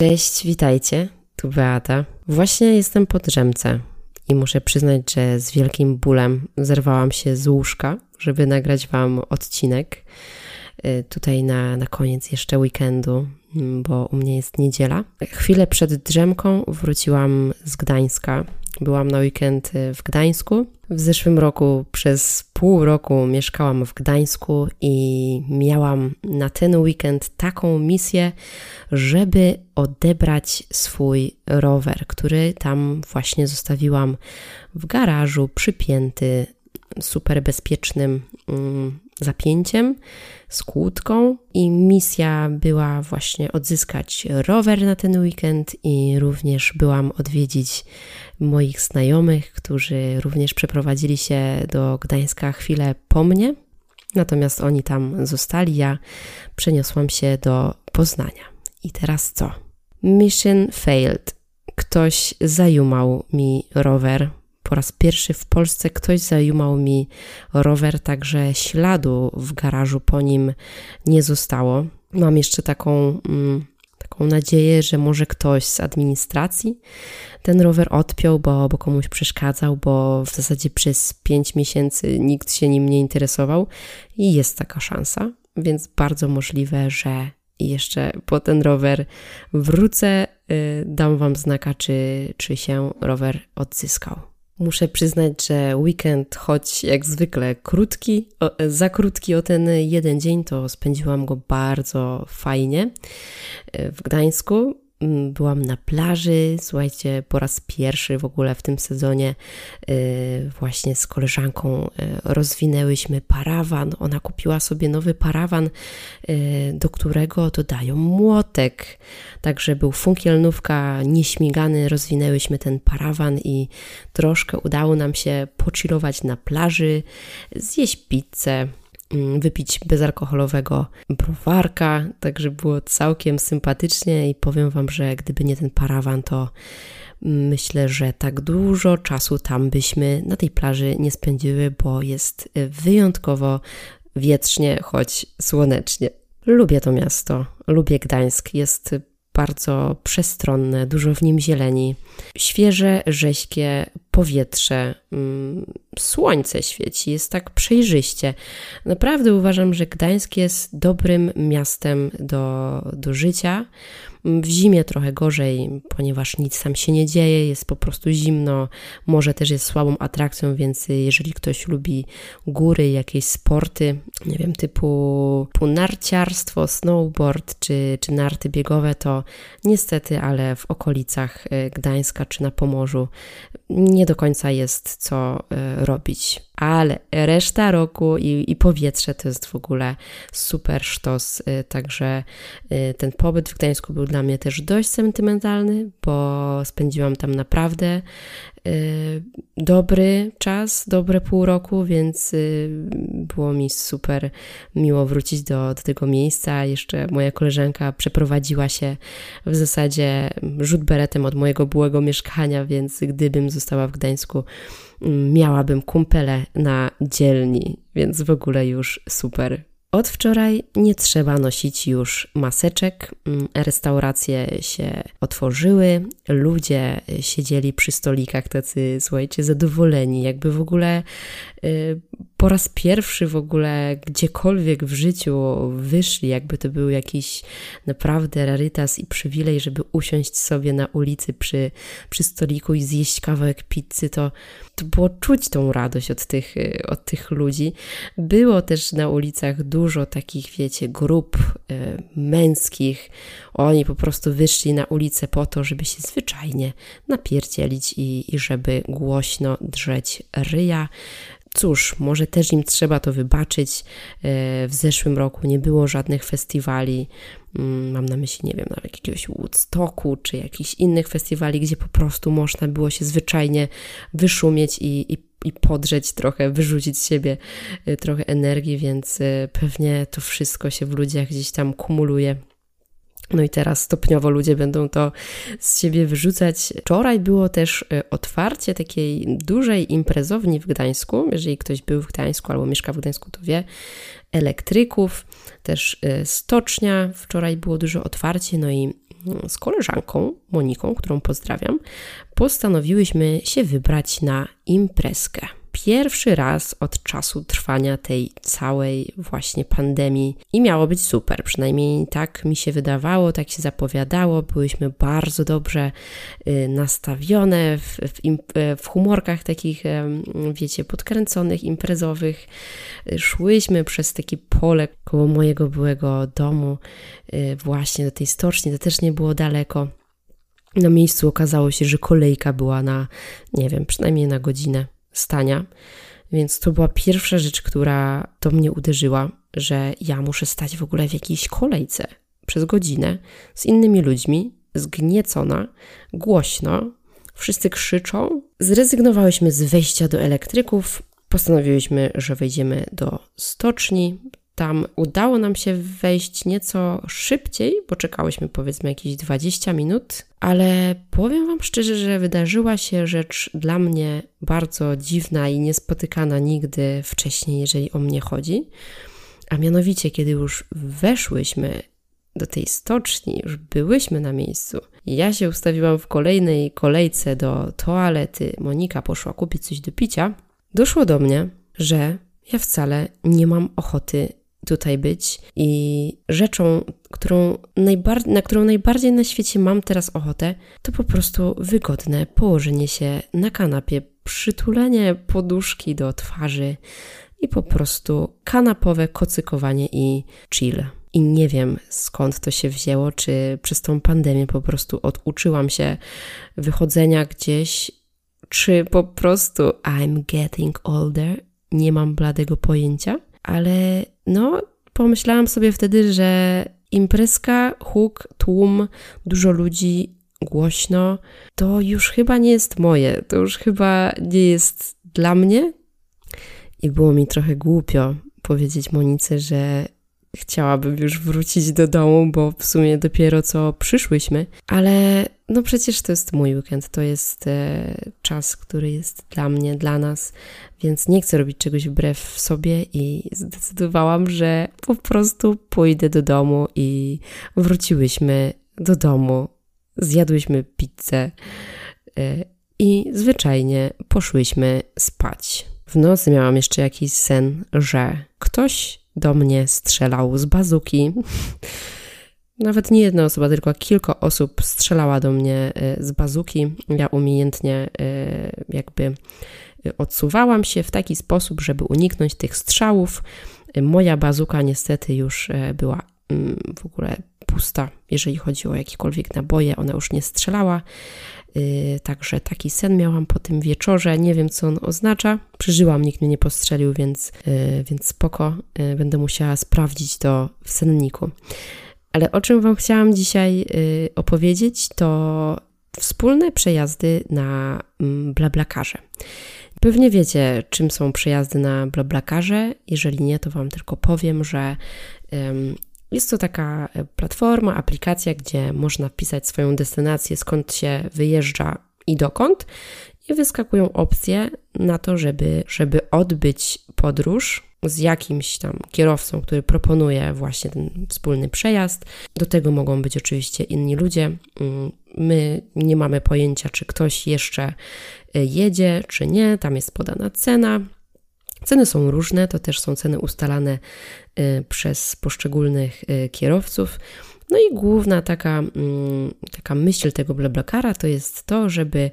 Cześć, witajcie. Tu Beata. Właśnie jestem po drzemce i muszę przyznać, że z wielkim bólem zerwałam się z łóżka, żeby nagrać Wam odcinek. Y, tutaj na, na koniec jeszcze weekendu, mm, bo u mnie jest niedziela. Chwilę przed drzemką wróciłam z Gdańska. Byłam na weekend y, w Gdańsku. W zeszłym roku przez pół roku mieszkałam w Gdańsku i miałam na ten weekend taką misję, żeby odebrać swój rower, który tam właśnie zostawiłam w garażu, przypięty super bezpiecznym mm, zapięciem, z kłódką i misja była właśnie odzyskać rower na ten weekend i również byłam odwiedzić moich znajomych, którzy również przeprowadzili się do Gdańska chwilę po mnie. Natomiast oni tam zostali, ja przeniosłam się do Poznania. I teraz co? Mission failed. Ktoś zajumał mi rower, po raz pierwszy w Polsce ktoś zajumał mi rower, także śladu w garażu po nim nie zostało. Mam jeszcze taką, mm, taką nadzieję, że może ktoś z administracji ten rower odpiął, bo, bo komuś przeszkadzał, bo w zasadzie przez 5 miesięcy nikt się nim nie interesował i jest taka szansa, więc bardzo możliwe, że jeszcze po ten rower wrócę, y, dam Wam znaka, czy, czy się rower odzyskał. Muszę przyznać, że weekend, choć jak zwykle krótki, o, za krótki o ten jeden dzień, to spędziłam go bardzo fajnie w Gdańsku. Mm, byłam na plaży, słuchajcie, po raz pierwszy w ogóle w tym sezonie y, właśnie z koleżanką y, rozwinęłyśmy parawan. Ona kupiła sobie nowy parawan, y, do którego dodają młotek. Także był funkielnówka, nieśmigany, rozwinęłyśmy ten parawan i troszkę udało nam się poczirować na plaży, zjeść pizzę, wypić bezalkoholowego browarka, także było całkiem sympatycznie i powiem Wam, że gdyby nie ten parawan, to myślę, że tak dużo czasu tam byśmy na tej plaży nie spędziły, bo jest wyjątkowo wietrznie, choć słonecznie. Lubię to miasto, lubię Gdańsk, jest bardzo przestronne, dużo w nim zieleni, świeże, rześkie powietrze, mm, słońce świeci, jest tak przejrzyście. Naprawdę uważam, że Gdańsk jest dobrym miastem do, do życia. W zimie trochę gorzej, ponieważ nic tam się nie dzieje, jest po prostu zimno. Morze też jest słabą atrakcją, więc jeżeli ktoś lubi góry, jakieś sporty, nie wiem, typu, typu narciarstwo, snowboard czy, czy narty biegowe, to niestety, ale w okolicach e, Gdańska czy na Pomorzu nie do końca jest co e, robić. Ale reszta roku i, i powietrze to jest w ogóle super sztos. E, także e, ten pobyt w Gdańsku był dla mnie też dość sentymentalny, bo spędziłam tam naprawdę dobry czas, dobre pół roku, więc było mi super miło wrócić do, do tego miejsca. Jeszcze moja koleżanka przeprowadziła się w zasadzie rzut beretem od mojego byłego mieszkania, więc gdybym została w Gdańsku, miałabym kumpele na dzielni, więc w ogóle już super. Od wczoraj nie trzeba nosić już maseczek. Mm, restauracje się otworzyły, ludzie siedzieli przy stolikach tacy, słuchajcie, zadowoleni, jakby w ogóle y, po raz pierwszy w ogóle gdziekolwiek w życiu wyszli, jakby to był jakiś naprawdę rarytas i przywilej, żeby usiąść sobie na ulicy przy, przy stoliku i zjeść kawałek pizzy, to, to było czuć tą radość od tych, od tych ludzi. Było też na ulicach dużo takich, wiecie, grup y, męskich. Oni po prostu wyszli na ulicę po to, żeby się zwyczajnie napierdzielić i, i żeby głośno drzeć ryja. Cóż, może też im trzeba to wybaczyć. E, w zeszłym roku nie było żadnych festiwali. Mm, mam na myśli, nie wiem, nawet jakiegoś Woodstocku czy jakichś innych festiwali, gdzie po prostu można było się zwyczajnie wyszumieć i, i, i podrzeć trochę, wyrzucić z siebie e, trochę energii, więc e, pewnie to wszystko się w ludziach gdzieś tam kumuluje No i teraz stopniowo ludzie będą to z siebie wyrzucać. Wczoraj było też e, otwarcie takiej dużej imprezowni w Gdańsku. Jeżeli ktoś był w Gdańsku albo mieszka w Gdańsku, to wie. Elektryków, też e, stocznia. Wczoraj było duże otwarcie, no i mm, z koleżanką Moniką, którą pozdrawiam, postanowiłyśmy się wybrać na imprezkę pierwszy raz od czasu trwania tej całej właśnie pandemii i miało być super. Przynajmniej tak mi się wydawało, tak się zapowiadało. Byłyśmy bardzo dobrze y, nastawione w, w, y, w humorkach takich, wiecie, podkręconych, imprezowych. Szłyśmy przez takie pole koło mojego byłego domu, y, właśnie do tej stoczni. To też nie było daleko. Na miejscu okazało się, że kolejka była na, nie wiem, przynajmniej na godzinę stania. Więc to była pierwsza rzecz, która do mnie uderzyła, że ja muszę stać w ogóle w jakiejś kolejce przez godzinę z innymi ludźmi, zgniecona, głośno, wszyscy krzyczą. Zrezygnowałyśmy z wejścia do elektryków, postanowiłyśmy, że wejdziemy do stoczni, tam udało nam się wejść nieco szybciej, bo czekałyśmy powiedzmy jakieś 20 minut, ale powiem Wam szczerze, że wydarzyła się rzecz dla mnie bardzo dziwna i niespotykana nigdy wcześniej, jeżeli o mnie chodzi. A mianowicie, kiedy już weszłyśmy do tej stoczni, już byłyśmy na miejscu. Ja się ustawiłam w kolejnej kolejce do toalety. Monika poszła kupić coś do picia. Doszło do mnie, że ja wcale nie mam ochoty tutaj być i rzeczą, którą na którą najbardziej na świecie mam teraz ochotę, to po prostu wygodne położenie się na kanapie, przytulenie poduszki do twarzy i po prostu kanapowe kocykowanie i chill. I nie wiem skąd to się wzięło, czy przez tą pandemię po prostu oduczyłam się wychodzenia gdzieś, czy po prostu I'm getting older, nie mam bladego pojęcia, ale no, pomyślałam sobie wtedy, że imprezka, huk, tłum, dużo ludzi, głośno, to już chyba nie jest moje, to już chyba nie jest dla mnie. I było mi trochę głupio powiedzieć Monice, że chciałabym już wrócić do domu, bo w sumie dopiero co przyszłyśmy, ale no przecież to jest mój weekend, to jest e, czas, który jest dla mnie, dla nas, więc nie chcę robić czegoś wbrew sobie i zdecydowałam, że po prostu pójdę do domu i wróciłyśmy do domu, zjadłyśmy pizzę e, i zwyczajnie poszłyśmy spać. W nocy miałam jeszcze jakiś sen, że ktoś do mnie strzelał z bazuki. Nawet nie jedna osoba, tylko kilka osób strzelała do mnie e, z bazuki. Ja umiejętnie e, jakby odsuwałam się w taki sposób, żeby uniknąć tych strzałów. Moja bazuka niestety już e, była mm, w ogóle pusta, jeżeli chodzi o jakiekolwiek naboje, ona już nie strzelała. Y, także taki sen miałam po tym wieczorze. Nie wiem, co on oznacza. Przeżyłam, nikt mnie nie postrzelił, więc, y, więc spoko. Y, będę musiała sprawdzić to w senniku. Ale o czym Wam chciałam dzisiaj opowiedzieć, to wspólne przejazdy na mm, Blablakarze. Pewnie wiecie, czym są przejazdy na Blablakarze. Jeżeli nie, to Wam tylko powiem, że jest to taka e, platforma, aplikacja, gdzie można wpisać swoją destynację, skąd się wyjeżdża i dokąd, i wyskakują opcje na to, żeby, żeby odbyć podróż z jakimś tam kierowcą, który proponuje właśnie ten wspólny przejazd. Do tego mogą być oczywiście inni ludzie. Mm, my nie mamy pojęcia, czy ktoś jeszcze e, jedzie, czy nie. Tam jest podana cena. Ceny są różne, to też są ceny ustalane y, przez poszczególnych y, kierowców. No i główna taka, mm, taka myśl tego blablakara to jest to, żeby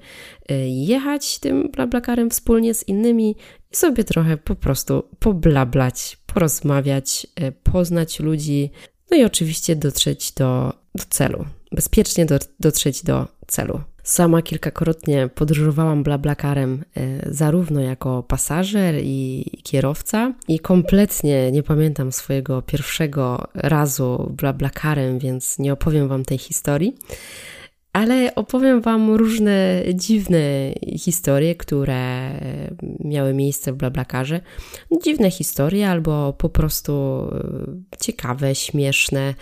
y, jechać tym blablakarem wspólnie z innymi i sobie trochę po prostu poblablać, porozmawiać, poznać ludzi, no i oczywiście dotrzeć do, do celu, bezpiecznie do, dotrzeć do celu. Sama kilkakrotnie podróżowałam blablakarem e, zarówno jako pasażer i kierowca i kompletnie nie pamiętam swojego pierwszego razu blablakarem, więc nie opowiem Wam tej historii. Ale opowiem Wam różne dziwne historie, które miały miejsce w Blablakarze. Dziwne historie albo po prostu e, ciekawe, śmieszne,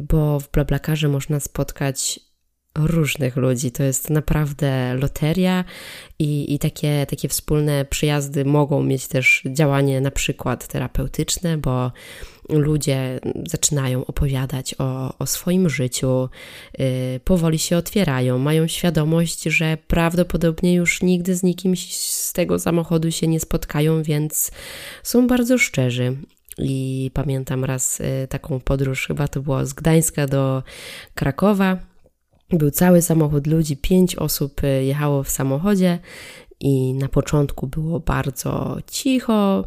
bo w Blablakarze można spotkać różnych ludzi. To jest naprawdę loteria i, i takie, takie wspólne przyjazdy mogą mieć też działanie na przykład terapeutyczne, bo ludzie zaczynają opowiadać o, o swoim życiu, yy, powoli się otwierają, mają świadomość, że prawdopodobnie już nigdy z nikim z tego samochodu się nie spotkają, więc są bardzo szczerzy. I pamiętam raz yy, taką podróż, chyba to było z Gdańska do Krakowa był cały samochód ludzi, pięć osób y, jechało w samochodzie i na początku było bardzo cicho.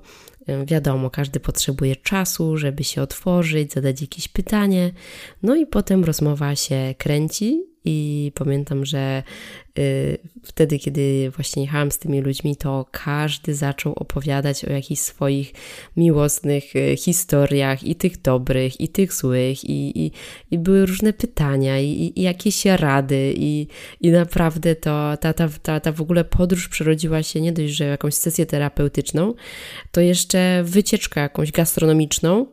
Y, wiadomo, każdy potrzebuje czasu, żeby się otworzyć, zadać jakieś pytanie. No i potem rozmowa się kręci i pamiętam, że y, wtedy, kiedy właśnie jechałam z tymi ludźmi, to każdy zaczął opowiadać o jakichś swoich miłosnych y, historiach, i tych dobrych, i tych złych, i, i, i były różne pytania, i, i jakieś rady, i, i naprawdę to, ta, ta, ta, ta w ogóle podróż przerodziła się nie dość, że jakąś sesję terapeutyczną, to jeszcze wycieczkę jakąś gastronomiczną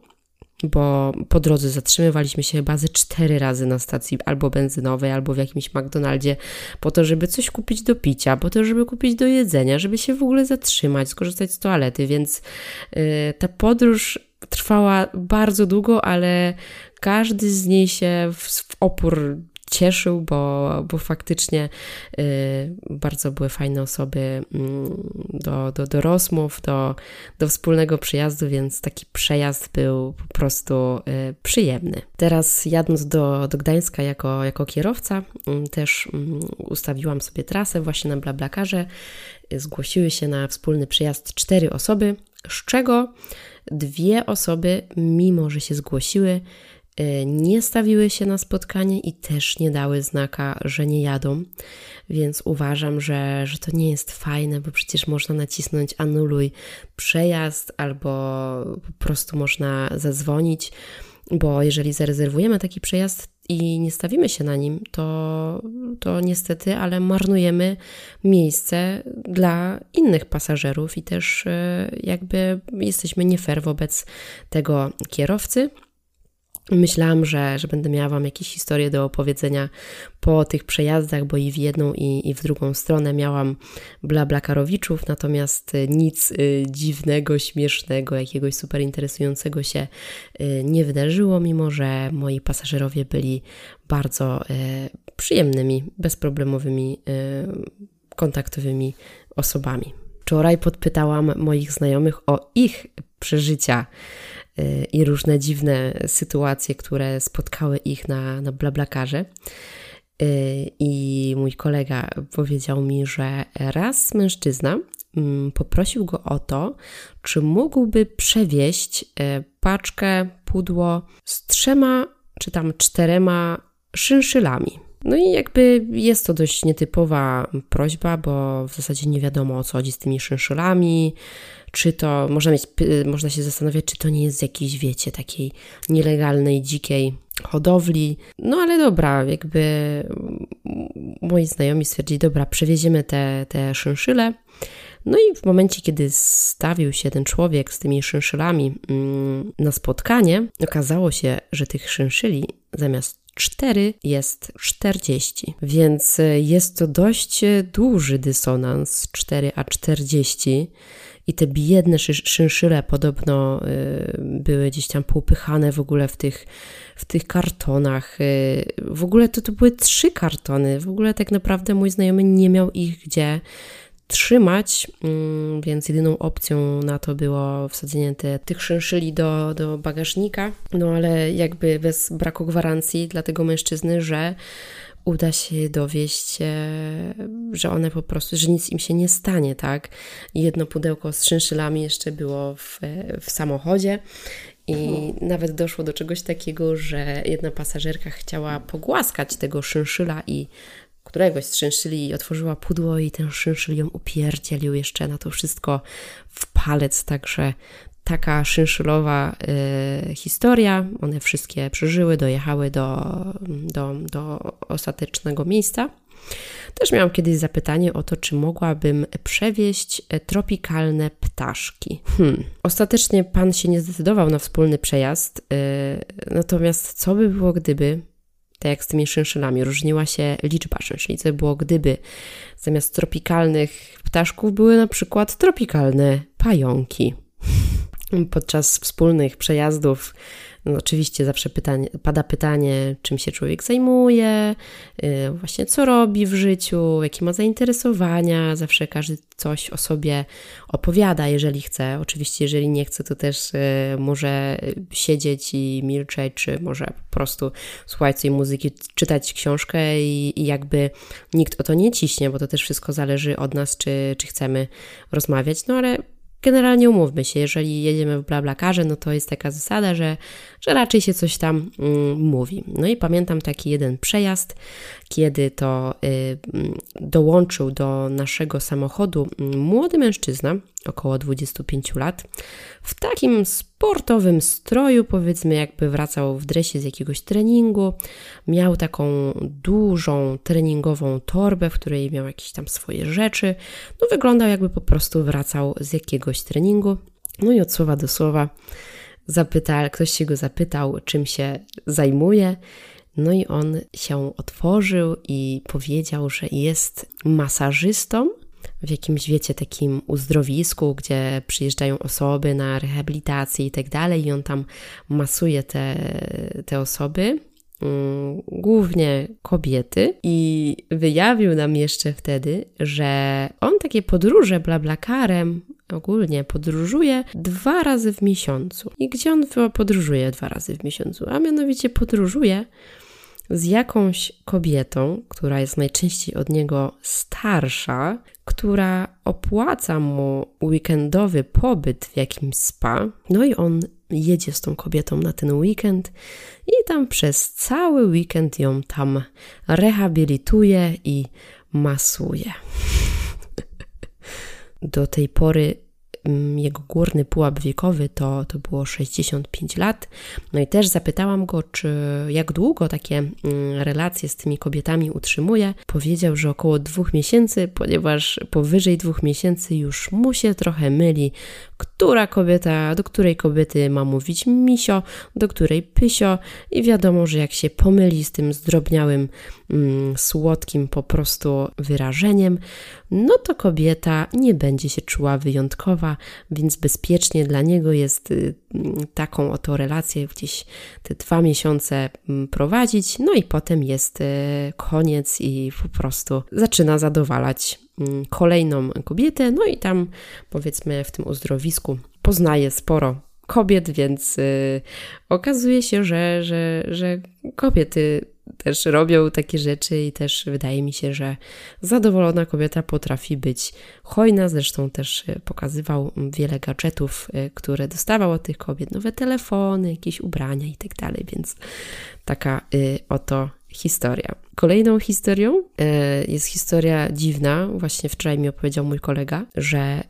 bo po drodze zatrzymywaliśmy się chyba ze cztery razy na stacji albo benzynowej, albo w jakimś McDonaldzie, po to, żeby coś kupić do picia, po to, żeby kupić do jedzenia, żeby się w ogóle zatrzymać, skorzystać z toalety, więc yy, ta podróż trwała bardzo długo, ale każdy z niej się w, w opór cieszył, bo, bo faktycznie y, bardzo były fajne osoby y, do, do, do rozmów, do, do wspólnego przyjazdu, więc taki przejazd był po prostu y, przyjemny. Teraz jadąc do, do Gdańska jako, jako kierowca, mm, też mm, ustawiłam sobie trasę właśnie na Blablakarze. Zgłosiły się na wspólny przyjazd cztery osoby, z czego dwie osoby, mimo że się zgłosiły, nie stawiły się na spotkanie i też nie dały znaka, że nie jadą. Więc uważam, że, że to nie jest fajne, bo przecież można nacisnąć anuluj przejazd albo po prostu można zadzwonić, bo jeżeli zarezerwujemy taki przejazd i nie stawimy się na nim, to, to niestety, ale marnujemy miejsce dla innych pasażerów i też y, jakby jesteśmy nie fair wobec tego kierowcy Myślałam, że, że będę miała Wam jakieś historie do opowiedzenia po tych przejazdach, bo i w jedną, i, i w drugą stronę miałam blablakarowiczów, natomiast y, nic y, dziwnego, śmiesznego, jakiegoś super interesującego się y, nie wydarzyło, mimo że moi pasażerowie byli bardzo y, przyjemnymi, bezproblemowymi, y, kontaktowymi osobami. Wczoraj podpytałam moich znajomych o ich przeżycia i różne dziwne sytuacje, które spotkały ich na, na blablakarze. Y, I mój kolega powiedział mi, że raz mężczyzna mm, poprosił go o to, czy mógłby przewieźć y, paczkę, pudło z trzema czy tam czterema szynszylami. No i jakby jest to dość nietypowa prośba, bo w zasadzie nie wiadomo o co chodzi z tymi szynszylami, czy to, można, mieć, można się zastanawiać, czy to nie jest z jakiejś, wiecie, takiej nielegalnej, dzikiej hodowli. No ale dobra, jakby moi znajomi stwierdzili, dobra, przewieziemy te, te szynszyle. No i w momencie, kiedy stawił się ten człowiek z tymi szynszylami mm, na spotkanie, okazało się, że tych szynszyli zamiast 4 jest 40, więc jest to dość duży dysonans 4 a 40 i te biedne szynszyle podobno y, były gdzieś tam poupychane w ogóle w tych, w tych kartonach. W ogóle to, to były trzy kartony. W ogóle tak naprawdę mój znajomy nie miał ich gdzie trzymać, mm, więc jedyną opcją na to było wsadzenie te, tych szynszyli do, do bagażnika, no ale jakby bez braku gwarancji dla tego mężczyzny, że uda się dowieść, że one po prostu, że nic im się nie stanie, tak? Jedno pudełko z szynszylami jeszcze było w, w samochodzie i nawet doszło do czegoś takiego, że jedna pasażerka chciała pogłaskać tego szynszyla i któregoś z szynszyli otworzyła pudło i ten szynszyl ją upierdzielił jeszcze na to wszystko w palec, także taka szynszylowa y, historia. One wszystkie przeżyły, dojechały do, do, do ostatecznego miejsca. Też miałam kiedyś zapytanie o to, czy mogłabym przewieźć tropikalne ptaszki. Hmm. Ostatecznie pan się nie zdecydował na wspólny przejazd, yy, natomiast co by było, gdyby, tak jak z tymi szynszylami, różniła się liczba szynszli, co by było, gdyby zamiast tropikalnych ptaszków były na przykład tropikalne pająki. Podczas wspólnych przejazdów no oczywiście zawsze pytanie, pada pytanie, czym się człowiek zajmuje, yy, właśnie co robi w życiu, jakie ma zainteresowania. Zawsze każdy coś o sobie opowiada, jeżeli chce. Oczywiście, jeżeli nie chce, to też yy, może siedzieć i milczeć, czy może po prostu słuchać tej muzyki, czytać książkę i, i jakby nikt o to nie ciśnie, bo to też wszystko zależy od nas, czy, czy chcemy rozmawiać. No ale Generalnie umówmy się, jeżeli jedziemy w blablakarze, no to jest taka zasada, że, że raczej się coś tam mm, mówi. No i pamiętam taki jeden przejazd, kiedy to y, mm, dołączył do naszego samochodu mm, młody mężczyzna, około 25 lat, w takim sportowym stroju, powiedzmy, jakby wracał w dresie z jakiegoś treningu. Miał taką dużą treningową torbę, w której miał jakieś tam swoje rzeczy. No, wyglądał jakby po prostu wracał z jakiegoś treningu. No i od słowa do słowa zapytał, ktoś się go zapytał, czym się zajmuje. No i on się otworzył i powiedział, że jest masażystą w jakimś, wiecie, takim uzdrowisku, gdzie przyjeżdżają osoby na rehabilitację i tak dalej, i on tam masuje te, te osoby, mm, głównie kobiety, i wyjawił nam jeszcze wtedy, że on takie podróże blablakarem ogólnie podróżuje dwa razy w miesiącu. I gdzie on podróżuje dwa razy w miesiącu? A mianowicie podróżuje z jakąś kobietą, która jest najczęściej od niego starsza, która opłaca mu weekendowy pobyt w jakimś spa. No i on jedzie z tą kobietą na ten weekend i tam przez cały weekend ją tam rehabilituje i masuje. Do tej pory jego górny pułap wiekowy to, to było 65 lat. No i też zapytałam go, czy jak długo takie mm, relacje z tymi kobietami utrzymuje. Powiedział, że około dwóch miesięcy, ponieważ powyżej dwóch miesięcy już mu się trochę myli, która kobieta, do której kobiety ma mówić misio, do której pysio. I wiadomo, że jak się pomyli z tym zdrobniałym, mm, słodkim po prostu wyrażeniem, no to kobieta nie będzie się czuła wyjątkowa, więc bezpiecznie dla niego jest y, taką oto relację gdzieś te dwa miesiące mm, prowadzić, no i potem jest y, koniec i po prostu zaczyna zadowalać kolejną kobietę, no i tam powiedzmy w tym uzdrowisku poznaje sporo kobiet, więc y, okazuje się, że, że, że kobiety też robią takie rzeczy i też wydaje mi się, że zadowolona kobieta potrafi być hojna. Zresztą też e, pokazywał wiele gadżetów, e, które dostawał od tych kobiet, nowe telefony, jakieś ubrania i tak dalej, więc taka oto historia. Kolejną historią jest historia dziwna. Właśnie wczoraj mi opowiedział mój kolega, że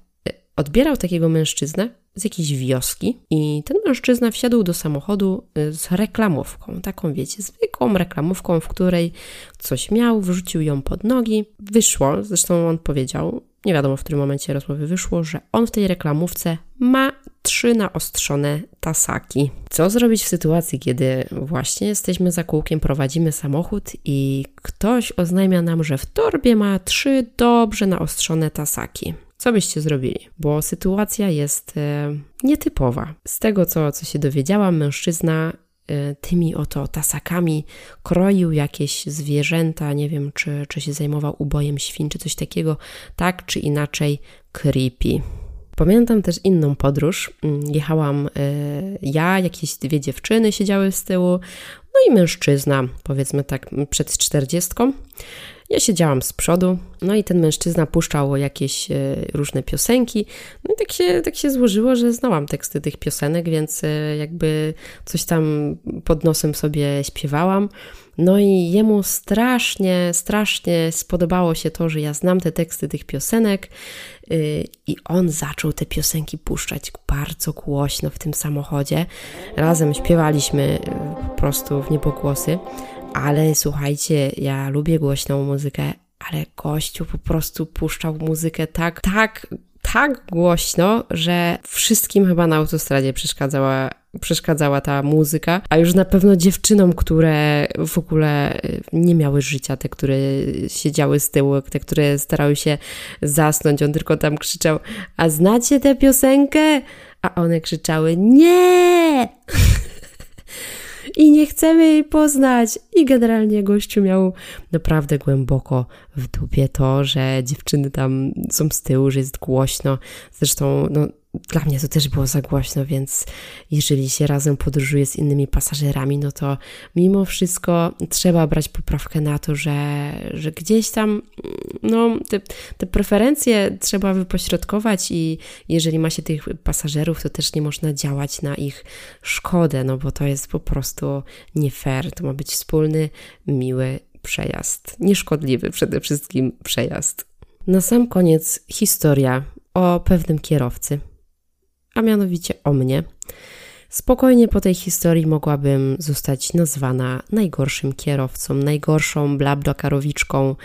odbierał takiego mężczyznę, z jakiejś wioski i ten mężczyzna wsiadł do samochodu y, z reklamówką, taką wiecie, zwykłą reklamówką, w której coś miał, wrzucił ją pod nogi, wyszło, zresztą on powiedział, nie wiadomo w którym momencie rozmowy wyszło, że on w tej reklamówce ma trzy naostrzone tasaki. Co zrobić w sytuacji, kiedy właśnie jesteśmy za kółkiem, prowadzimy samochód i ktoś oznajmia nam, że w torbie ma trzy dobrze naostrzone tasaki? Co byście zrobili? Bo sytuacja jest e, nietypowa. Z tego, co, co się dowiedziałam, mężczyzna tymi oto tasakami kroił jakieś zwierzęta, nie wiem, czy, czy się zajmował ubojem świn, czy coś takiego, tak czy inaczej creepy. Pamiętam też inną podróż. Mm, jechałam e, ja, jakieś dwie dziewczyny siedziały z tyłu, no i mężczyzna, powiedzmy tak, przed czterdziestką. Ja siedziałam z przodu, no i ten mężczyzna puszczał jakieś e, różne piosenki. No i tak się, tak się złożyło, że znałam teksty tych piosenek, więc e, jakby coś tam pod nosem sobie śpiewałam. No i jemu strasznie, strasznie spodobało się to, że ja znam te teksty tych piosenek y, i on zaczął te piosenki puszczać bardzo głośno w tym samochodzie. Razem śpiewaliśmy po prostu w niebogłosy, ale słuchajcie, ja lubię głośną muzykę, ale gościu po prostu puszczał muzykę tak, tak tak głośno, że wszystkim chyba na autostradzie przeszkadzała, przeszkadzała ta muzyka, a już na pewno dziewczynom, które w ogóle y, nie miały życia, te, które siedziały z tyłu, te, które starały się zasnąć, on tylko tam krzyczał, a znacie tę piosenkę? A one krzyczały, nie! i nie chcemy jej poznać. I generalnie gościu miał naprawdę głęboko w dupie to, że dziewczyny tam są z tyłu, że jest głośno. Zresztą, no, dla mnie to też było za głośno, więc jeżeli się razem podróżuje z innymi pasażerami, no to mimo wszystko trzeba brać poprawkę na to, że, że gdzieś tam no, te, te preferencje trzeba wypośrodkować i jeżeli ma się tych pasażerów, to też nie można działać na ich szkodę, no bo to jest po prostu nie fair. To ma być wspólny, miły przejazd. Nieszkodliwy przede wszystkim przejazd. Na sam koniec historia o pewnym kierowcy a mianowicie o mnie. Spokojnie po tej historii mogłabym zostać nazwana najgorszym kierowcą, najgorszą blablakarowiczką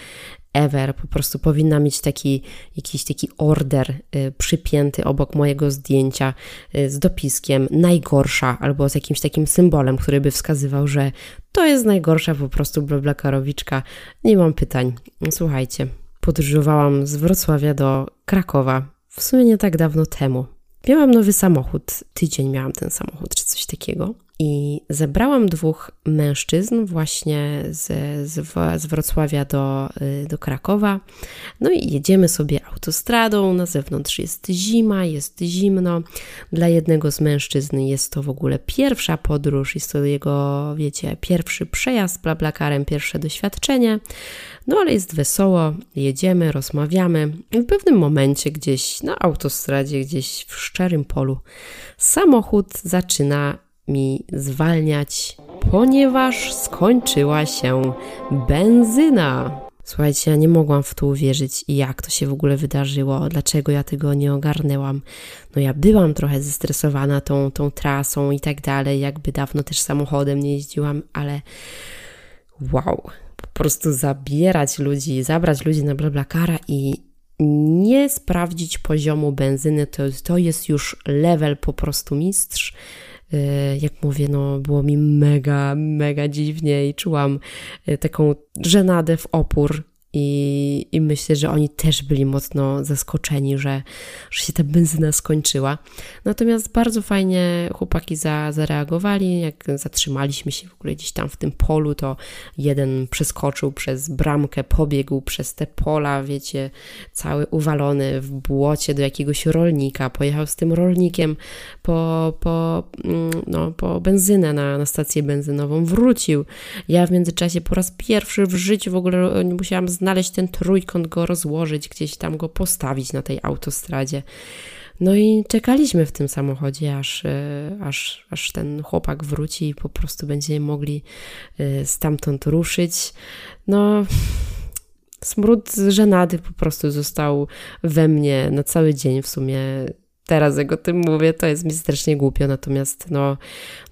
ever. Po prostu powinna mieć taki jakiś taki order y, przypięty obok mojego zdjęcia y, z dopiskiem najgorsza albo z jakimś takim symbolem, który by wskazywał, że to jest najgorsza po prostu blablakarowiczka. Nie mam pytań. Słuchajcie, podróżowałam z Wrocławia do Krakowa w sumie nie tak dawno temu. Miałam nowy samochód, tydzień miałam ten samochód, czy coś takiego. I zebrałam dwóch mężczyzn właśnie z, z, z Wrocławia do, y, do Krakowa. No i jedziemy sobie autostradą. Na zewnątrz jest zima, jest zimno. Dla jednego z mężczyzn jest to w ogóle pierwsza podróż, jest to jego, wiecie, pierwszy przejazd blablakarem, pierwsze doświadczenie. No ale jest wesoło, jedziemy, rozmawiamy. I w pewnym momencie gdzieś na autostradzie, gdzieś w szczerym polu, samochód zaczyna mi zwalniać, ponieważ skończyła się benzyna. Słuchajcie, ja nie mogłam w to uwierzyć jak to się w ogóle wydarzyło, dlaczego ja tego nie ogarnęłam. No ja byłam trochę zestresowana tą, tą trasą i tak dalej, jakby dawno też samochodem nie jeździłam, ale wow, po prostu zabierać ludzi, zabrać ludzi na blablakara i nie sprawdzić poziomu benzyny, to, to jest już level po prostu mistrz. Y, jak mówię, no było mi mega, mega dziwnie i czułam y, taką żenadę w opór i, I myślę, że oni też byli mocno zaskoczeni, że, że się ta benzyna skończyła. Natomiast bardzo fajnie chłopaki za, zareagowali. Jak zatrzymaliśmy się w ogóle gdzieś tam w tym polu, to jeden przeskoczył przez bramkę, pobiegł przez te pola, wiecie, cały uwalony w błocie do jakiegoś rolnika. Pojechał z tym rolnikiem po, po, mm, no, po benzynę na, na stację benzynową, wrócił. Ja w międzyczasie po raz pierwszy w życiu w ogóle musiałam znaleźć znaleźć ten trójkąt, go rozłożyć, gdzieś tam go postawić na tej autostradzie. No i czekaliśmy w tym samochodzie, aż, e, aż, aż ten chłopak wróci i po prostu będziemy mogli e, stamtąd ruszyć. No, smród żenady po prostu został we mnie na cały dzień w sumie. Teraz jak o tym mówię, to jest mi strasznie głupio, natomiast no,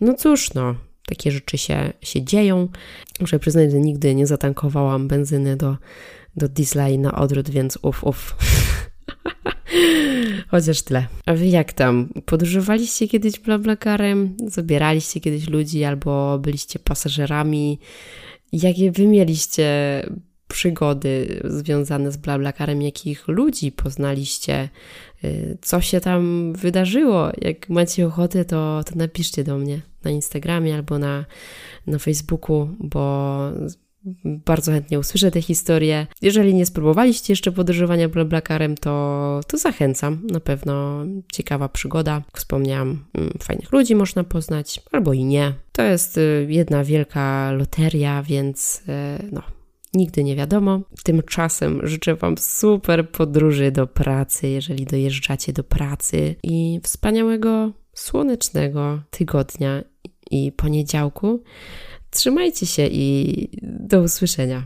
no cóż, no, takie rzeczy się, się dzieją. Muszę przyznać, że nigdy nie zatankowałam benzyny do, do diesla na odwrót, więc uf, uf. Chociaż tyle. A wy jak tam? Podróżowaliście kiedyś blablakarem? Zabieraliście kiedyś ludzi albo byliście pasażerami? Jakie wy mieliście przygody związane z blablakarem? Jakich ludzi poznaliście? Y, co się tam wydarzyło? Jak macie ochotę, to, to napiszcie do mnie na Instagramie albo na, na Facebooku, bo bardzo chętnie usłyszę te historie. Jeżeli nie spróbowaliście jeszcze podróżowania blablakarem, to, to zachęcam. Na pewno ciekawa przygoda. Wspomniałam, mm, fajnych ludzi można poznać, albo i nie. To jest y, jedna wielka loteria, więc y, no, Nigdy nie wiadomo. Tymczasem życzę Wam super podróży do pracy, jeżeli dojeżdżacie do pracy i wspaniałego, słonecznego tygodnia i poniedziałku. Trzymajcie się i do usłyszenia.